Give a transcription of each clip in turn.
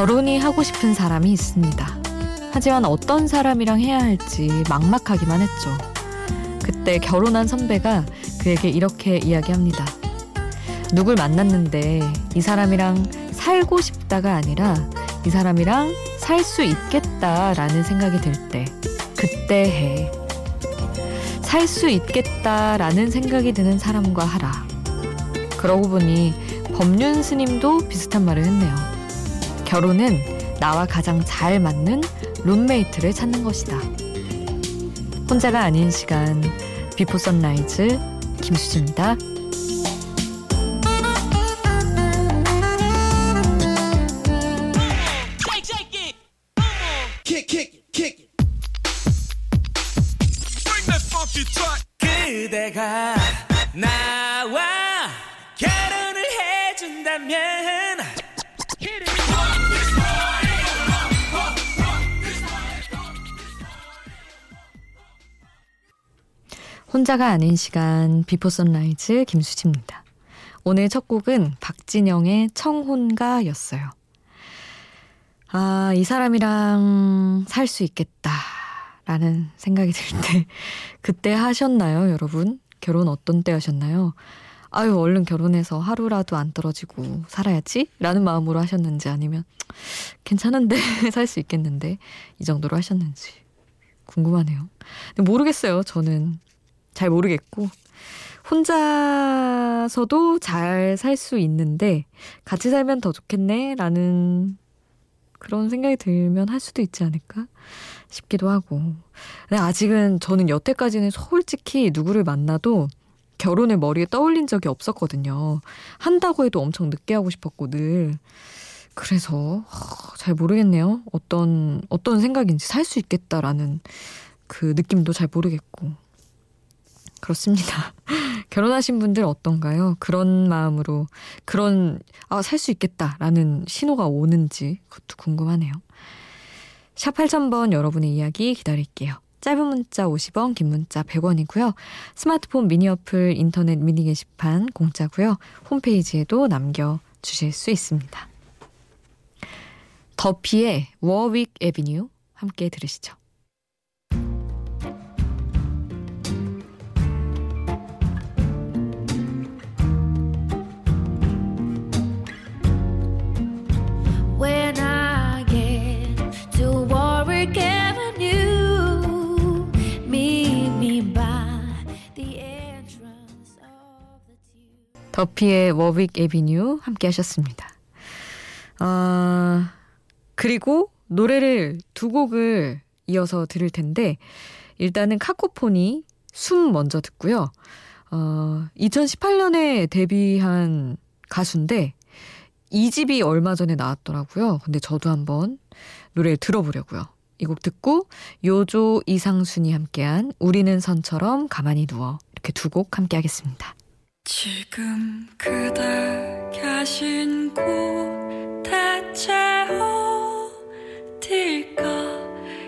결혼이 하고 싶은 사람이 있습니다. 하지만 어떤 사람이랑 해야 할지 막막하기만 했죠. 그때 결혼한 선배가 그에게 이렇게 이야기합니다. 누굴 만났는데 이 사람이랑 살고 싶다가 아니라 이 사람이랑 살 수 있겠다라는 생각이 들 때 그때 해. 살 수 있겠다라는 생각이 드는 사람과 하라. 그러고 보니 법륜 스님도 비슷한 말을 했네요. 결혼은 나와 가장 잘 맞는 룸메이트를 찾는 것이다. 혼자가 아닌 시간 비포 선라이즈 김수지입니다. 혼자가 아닌 시간 비포 선라이즈 김수지입니다. 오늘 첫 곡은 박진영의 청혼가였어요. 아, 이 사람이랑 살 수 있겠다. 라는 생각이 들 때, 그때 하셨나요, 여러분? 결혼 어떤 때 하셨나요? 아유, 얼른 결혼해서 하루라도 안 떨어지고 살아야지? 라는 마음으로 하셨는지 아니면, 괜찮은데, 살 수 있겠는데, 이 정도로 하셨는지. 궁금하네요. 모르겠어요, 저는. 잘 모르겠고. 혼자서도 잘 살 수 있는데, 같이 살면 더 좋겠네? 라는 그런 생각이 들면 할 수도 있지 않을까 싶기도 하고. 근데 아직은 저는 여태까지는 솔직히 누구를 만나도 결혼을 머리에 떠올린 적이 없었거든요. 한다고 해도 엄청 늦게 하고 싶었고 늘. 그래서 잘 모르겠네요. 어떤 어떤 생각인지 살 수 있겠다라는 그 느낌도 잘 모르겠고. 그렇습니다. 결혼하신 분들 어떤가요? 그런 마음으로 그런 아 살 수 있겠다라는 신호가 오는지 그것도 궁금하네요. 샵 8000번 여러분의 이야기 기다릴게요. 짧은 문자 50원, 긴 문자 100원이고요. 스마트폰 미니 어플, 인터넷 미니 게시판 공짜고요. 홈페이지에도 남겨 주실 수 있습니다. 더피의 워윅 에비뉴 함께 들으시죠. 더피의 워윅 에비뉴 함께 하셨습니다. 아, 그리고 노래를 두 곡을 이어서 들을 텐데, 일단은 카코포니 숨 먼저 듣고요. 어, 2018년에 데뷔한 가수인데, 이 집이 얼마 전에 나왔더라고요. 근데 저도 한번 노래를 들어보려고요. 이 곡 듣고 요조 이상순이 함께한 우리는 선처럼 가만히 누워 이렇게 두 곡 함께 하겠습니다. 지금 그대 계신 곳 대체 어딜까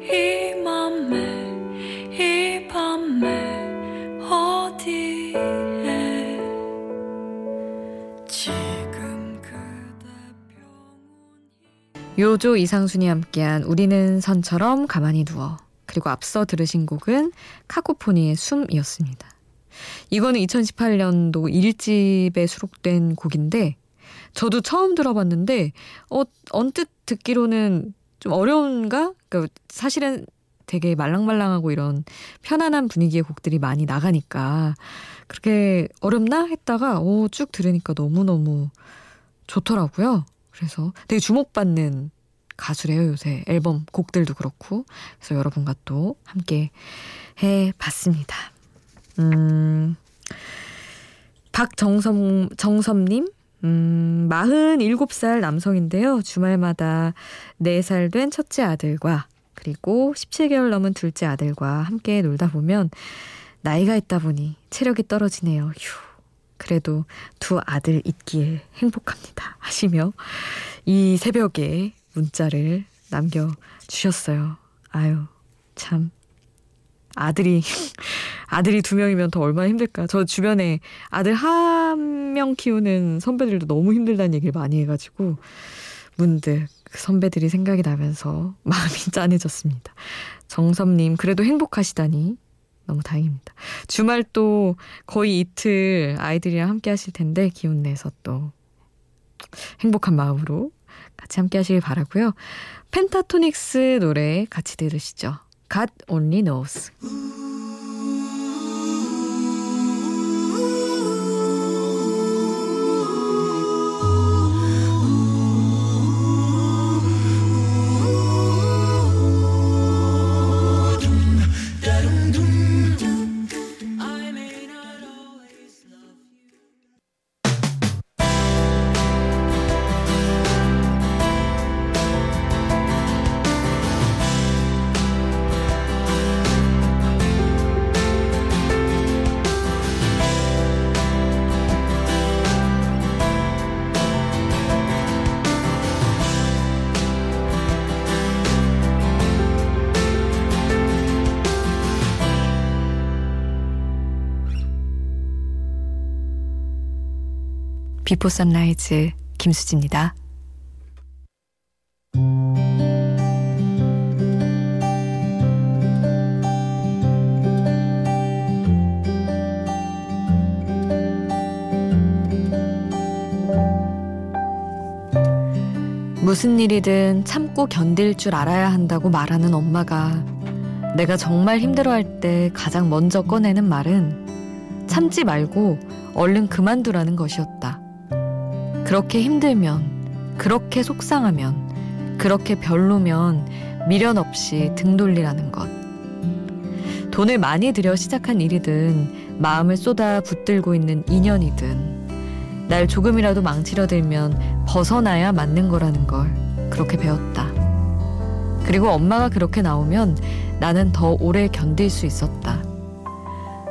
이 맘에 이 밤에 어디에 지금 그대 병원이 요조 이상순이 함께한 우리는 선처럼 가만히 누워 그리고 앞서 들으신 곡은 카코포니의 숨이었습니다. 이거는 2018년도 1집에 수록된 곡인데 저도 처음 들어봤는데 어 언뜻 듣기로는 좀 어려운가? 그러니까 사실은 되게 말랑말랑하고 이런 편안한 분위기의 곡들이 많이 나가니까 그렇게 어렵나 했다가 오 쭉 들으니까 너무너무 좋더라고요. 그래서 되게 주목받는 가수래요, 요새. 앨범 곡들도 그렇고. 그래서 여러분과 또 함께 해 봤습니다. 음, 박정섭, 정섭님, 음, 47살 남성인데요. 주말마다 4살 된 첫째 아들과 그리고 17개월 넘은 둘째 아들과 함께 놀다 보면 나이가 있다 보니 체력이 떨어지네요. 휴. 그래도 두 아들 있기에 행복합니다. 하시며 이 새벽에 문자를 남겨주셨어요. 아유, 참. 아들이 아들이 두 명이면 더 얼마나 힘들까. 저 주변에 아들 한 명 키우는 선배들도 너무 힘들다는 얘기를 많이 해가지고 문득 그 선배들이 생각이 나면서 마음이 짠해졌습니다. 정섭님, 그래도 행복하시다니 너무 다행입니다. 주말 또 거의 이틀 아이들이랑 함께 하실 텐데 기운 내서 또 행복한 마음으로 같이 함께 하시길 바라고요. 펜타토닉스 노래 같이 들으시죠. God Only Knows. 비포 선라이즈 김수지입니다. 무슨 일이든 참고 견딜 줄 알아야 한다고 말하는 엄마가 내가 정말 힘들어할 때 가장 먼저 꺼내는 말은 참지 말고 얼른 그만두라는 것이었다. 그렇게 힘들면, 그렇게 속상하면, 그렇게 별로면 미련 없이 등 돌리라는 것. 돈을 많이 들여 시작한 일이든 마음을 쏟아 붙들고 있는 인연이든 날 조금이라도 망치려 들면 벗어나야 맞는 거라는 걸 그렇게 배웠다. 그리고 엄마가 그렇게 나오면 나는 더 오래 견딜 수 있었다.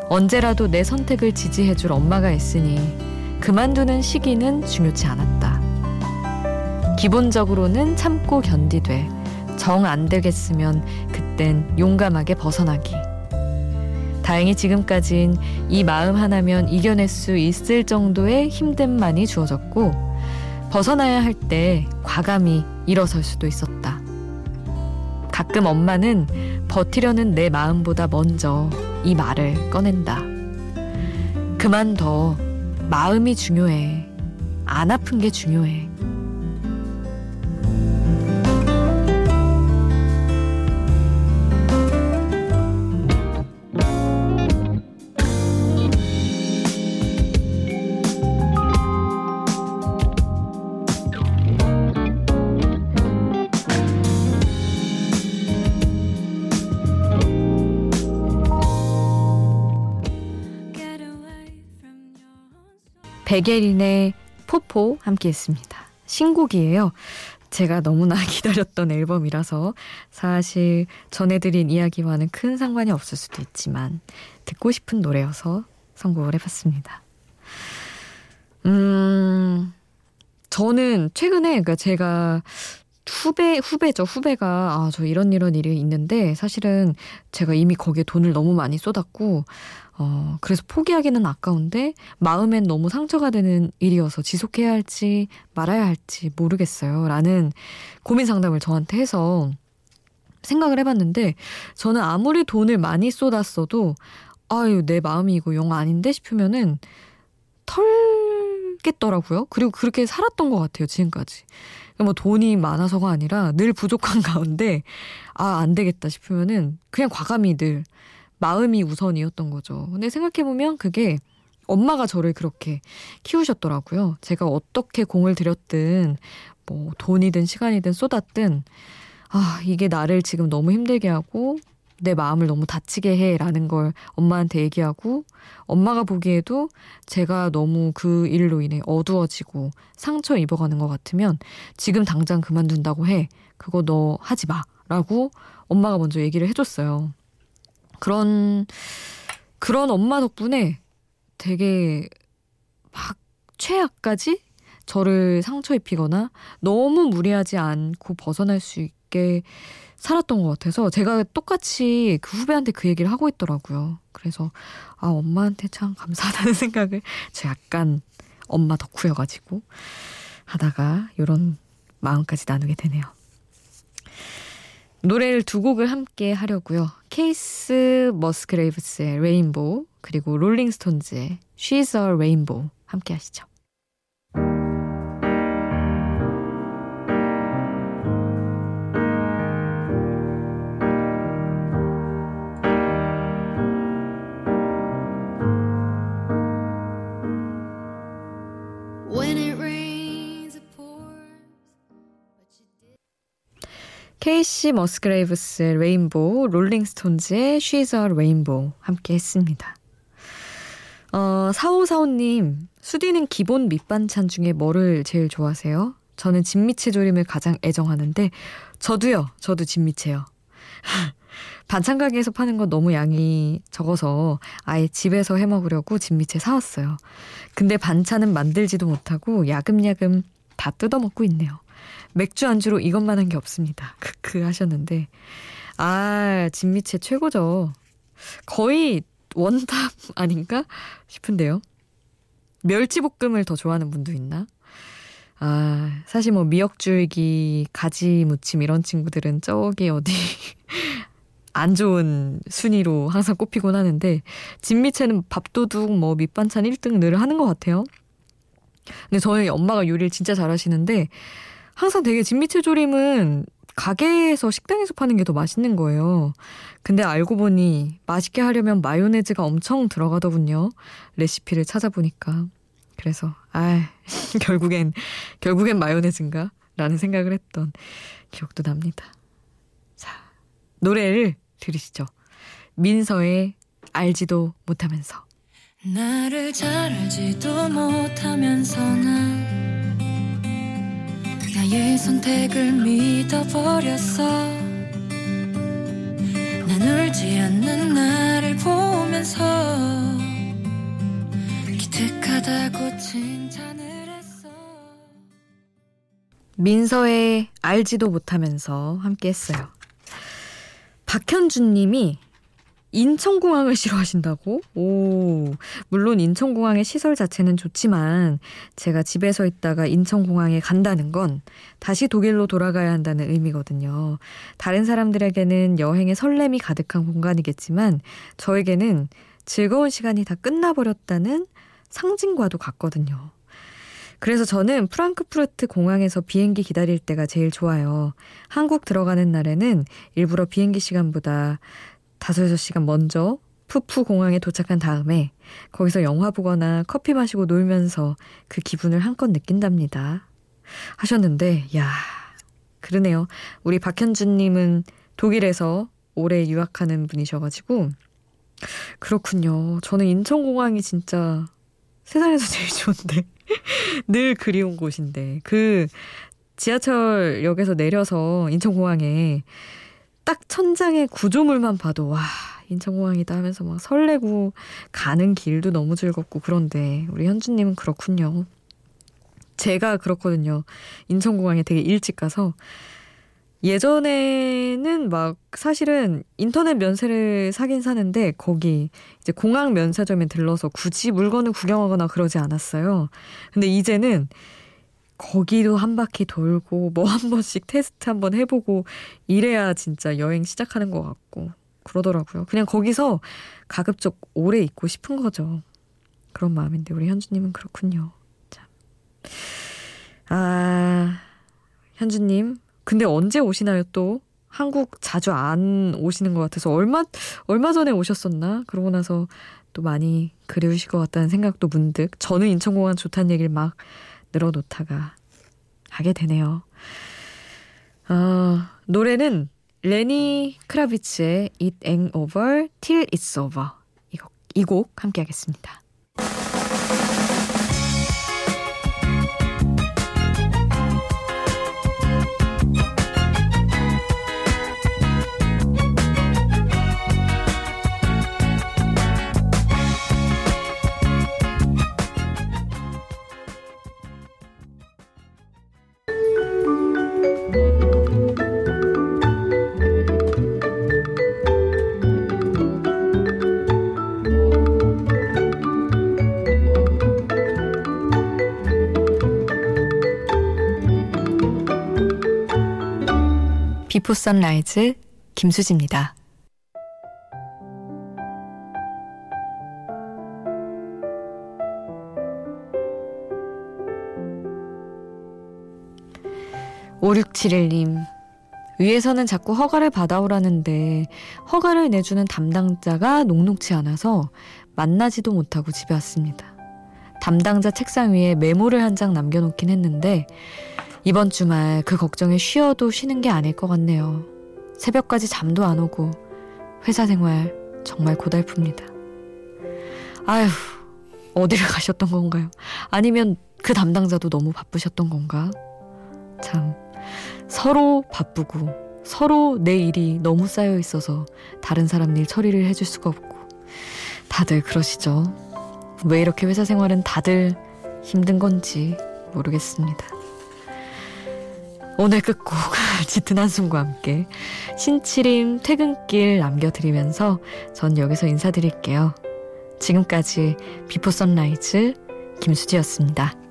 언제라도 내 선택을 지지해줄 엄마가 있으니 그만두는 시기는 중요치 않았다. 기본적으로는 참고 견디되 정 안 되겠으면 그땐 용감하게 벗어나기. 다행히 지금까진 이 마음 하나면 이겨낼 수 있을 정도의 힘듦만이 주어졌고 벗어나야 할 때 과감히 일어설 수도 있었다. 가끔 엄마는 버티려는 내 마음보다 먼저 이 말을 꺼낸다. 그만 둬. 마음이 중요해. 안 아픈 게 중요해. 백예린의 포포 함께 했습니다. 신곡이에요. 제가 너무나 기다렸던 앨범이라서 사실 전해드린 이야기와는 큰 상관이 없을 수도 있지만 듣고 싶은 노래여서 선곡을 해봤습니다. 음, 저는 최근에 그러니까 제가 후배 후배죠 후배가 아 저 이런 이런 일이 있는데 사실은 제가 이미 거기에 돈을 너무 많이 쏟았고 어, 그래서 포기하기는 아까운데 마음엔 너무 상처가 되는 일이어서 지속해야 할지 말아야 할지 모르겠어요. 라는 고민 상담을 저한테 해서 생각을 해봤는데 저는 아무리 돈을 많이 쏟았어도 아유, 내 마음이 이거 영 아닌데 싶으면은 털겠더라고요. 그리고 그렇게 살았던 것 같아요, 지금까지. 뭐 돈이 많아서가 아니라 늘 부족한 가운데 아, 안 되겠다 싶으면은 그냥 과감히 늘 마음이 우선이었던 거죠. 근데 생각해보면 그게 엄마가 저를 그렇게 키우셨더라고요. 제가 어떻게 공을 들였든, 뭐, 돈이든 시간이든 쏟았든, 아, 이게 나를 지금 너무 힘들게 하고, 내 마음을 너무 다치게 해. 라는 걸 엄마한테 얘기하고, 엄마가 보기에도 제가 너무 그 일로 인해 어두워지고 상처 입어가는 것 같으면, 지금 당장 그만둔다고 해. 그거 너 하지 마. 라고 엄마가 먼저 얘기를 해줬어요. 그런 그런 엄마 덕분에 되게 막 최악까지 저를 상처 입히거나 너무 무리하지 않고 벗어날 수 있게 살았던 것 같아서 제가 똑같이 그 후배한테 그 얘기를 하고 있더라고요. 그래서 아 엄마한테 참 감사하다는 생각을 제가 약간 엄마 덕후여가지고 하다가 이런 마음까지 나누게 되네요. 노래를 두 곡을 함께 하려고요. 케이스 머스크레이브스의 레인보우 그리고 롤링스톤즈의 She's a Rainbow 함께 하시죠. 케이시 머스그레이브스의 Rainbow, 롤링스톤즈의 She's a Rainbow 함께 했습니다. 어, 사오사오님, 수디는 기본 밑반찬 중에 뭐를 제일 좋아하세요? 저는 진미채 조림을 가장 애정하는데, 저도요, 저도 진미채요. 반찬 가게에서 파는 건 너무 양이 적어서 아예 집에서 해 먹으려고 진미채 사왔어요. 근데 반찬은 만들지도 못하고 야금야금 다 뜯어 먹고 있네요. 맥주 안주로 이것만 한 게 없습니다. 크크 하셨는데 아 진미채 최고죠. 거의 원탑 아닌가 싶은데요. 멸치볶음을 더 좋아하는 분도 있나? 아, 사실 뭐 미역줄기, 가지 무침 이런 친구들은 저기 어디 안 좋은 순위로 항상 꼽히곤 하는데 진미채는 밥도둑 뭐 밑반찬 1등 늘 하는 것 같아요. 근데 저희 엄마가 요리를 진짜 잘하시는데 항상 되게 진미채 조림은 가게에서 식당에서 파는 게 더 맛있는 거예요. 근데 알고 보니 맛있게 하려면 마요네즈가 엄청 들어가더군요. 레시피를 찾아보니까. 그래서 아 결국엔 결국엔 마요네즈인가? 라는 생각을 했던 기억도 납니다. 자 노래를 들으시죠. 민서의 알지도 못하면서 나를 잘 알지도 못하면서 난 나의 선택을 믿어버렸어. 난 울지 않는 나를 보면서 기특하다고 칭찬을 했어. 민서의 알지도 못하면서 함께 했어요. 박현준 님이 인천공항을 싫어하신다고? 오, 물론 인천공항의 시설 자체는 좋지만 제가 집에서 있다가 인천공항에 간다는 건 다시 독일로 돌아가야 한다는 의미거든요. 다른 사람들에게는 여행의 설렘이 가득한 공간이겠지만 저에게는 즐거운 시간이 다 끝나버렸다는 상징과도 같거든요. 그래서 저는 프랑크푸르트 공항에서 비행기 기다릴 때가 제일 좋아요. 한국 들어가는 날에는 일부러 비행기 시간보다 다섯 여섯 시간 먼저 푸푸 공항에 도착한 다음에 거기서 영화 보거나 커피 마시고 놀면서 그 기분을 한껏 느낀답니다. 하셨는데, 야 그러네요. 우리 박현준님은 독일에서 오래 유학하는 분이셔가지고, 그렇군요. 저는 인천공항이 진짜 세상에서 제일 좋은데, 늘 그리운 곳인데, 그 지하철역에서 내려서 인천공항에 딱 천장의 구조물만 봐도 와 인천공항이다 하면서 막 설레고 가는 길도 너무 즐겁고 그런데 우리 현주님은 그렇군요. 제가 그렇거든요. 인천공항에 되게 일찍 가서 예전에는 막 사실은 인터넷 면세를 사긴 사는데 거기 이제 공항 면세점에 들러서 굳이 물건을 구경하거나 그러지 않았어요. 근데 이제는 거기도 한 바퀴 돌고 뭐 한 번씩 테스트 한 번 해보고 이래야 진짜 여행 시작하는 것 같고 그러더라고요. 그냥 거기서 가급적 오래 있고 싶은 거죠. 그런 마음인데 우리 현주님은 그렇군요. 참. 아 현주님 근데 언제 오시나요 또? 한국 자주 안 오시는 것 같아서 얼마 얼마 전에 오셨었나? 그러고 나서 또 많이 그리우실 것 같다는 생각도 문득 저는 인천공항 좋다는 얘기를 막 늘어놓다가 하게 되네요. 어, 노래는 레니 크라비츠의 It Ain't Over Till It's Over 이곡 함께 하겠습니다. 비포 선라이즈 김수지입니다. 오육칠일님 위에서는 자꾸 허가를 받아오라는데 허가를 내주는 담당자가 녹록치 않아서 만나지도 못하고 집에 왔습니다. 담당자 책상 위에 메모를 한 장 남겨놓긴 했는데 이번 주말 그 걱정에 쉬어도 쉬는 게 아닐 것 같네요. 새벽까지 잠도 안 오고 회사 생활 정말 고달픕니다. 아휴, 어디를 가셨던 건가요? 아니면 그 담당자도 너무 바쁘셨던 건가? 참, 서로 바쁘고 서로 내 일이 너무 쌓여 있어서 다른 사람 일 처리를 해줄 수가 없고 다들 그러시죠. 왜 이렇게 회사 생활은 다들 힘든 건지 모르겠습니다. 오늘 끝곡 짙은 한숨과 함께 신치림 퇴근길 남겨드리면서 전 여기서 인사드릴게요. 지금까지 비포 선라이즈 김수지였습니다.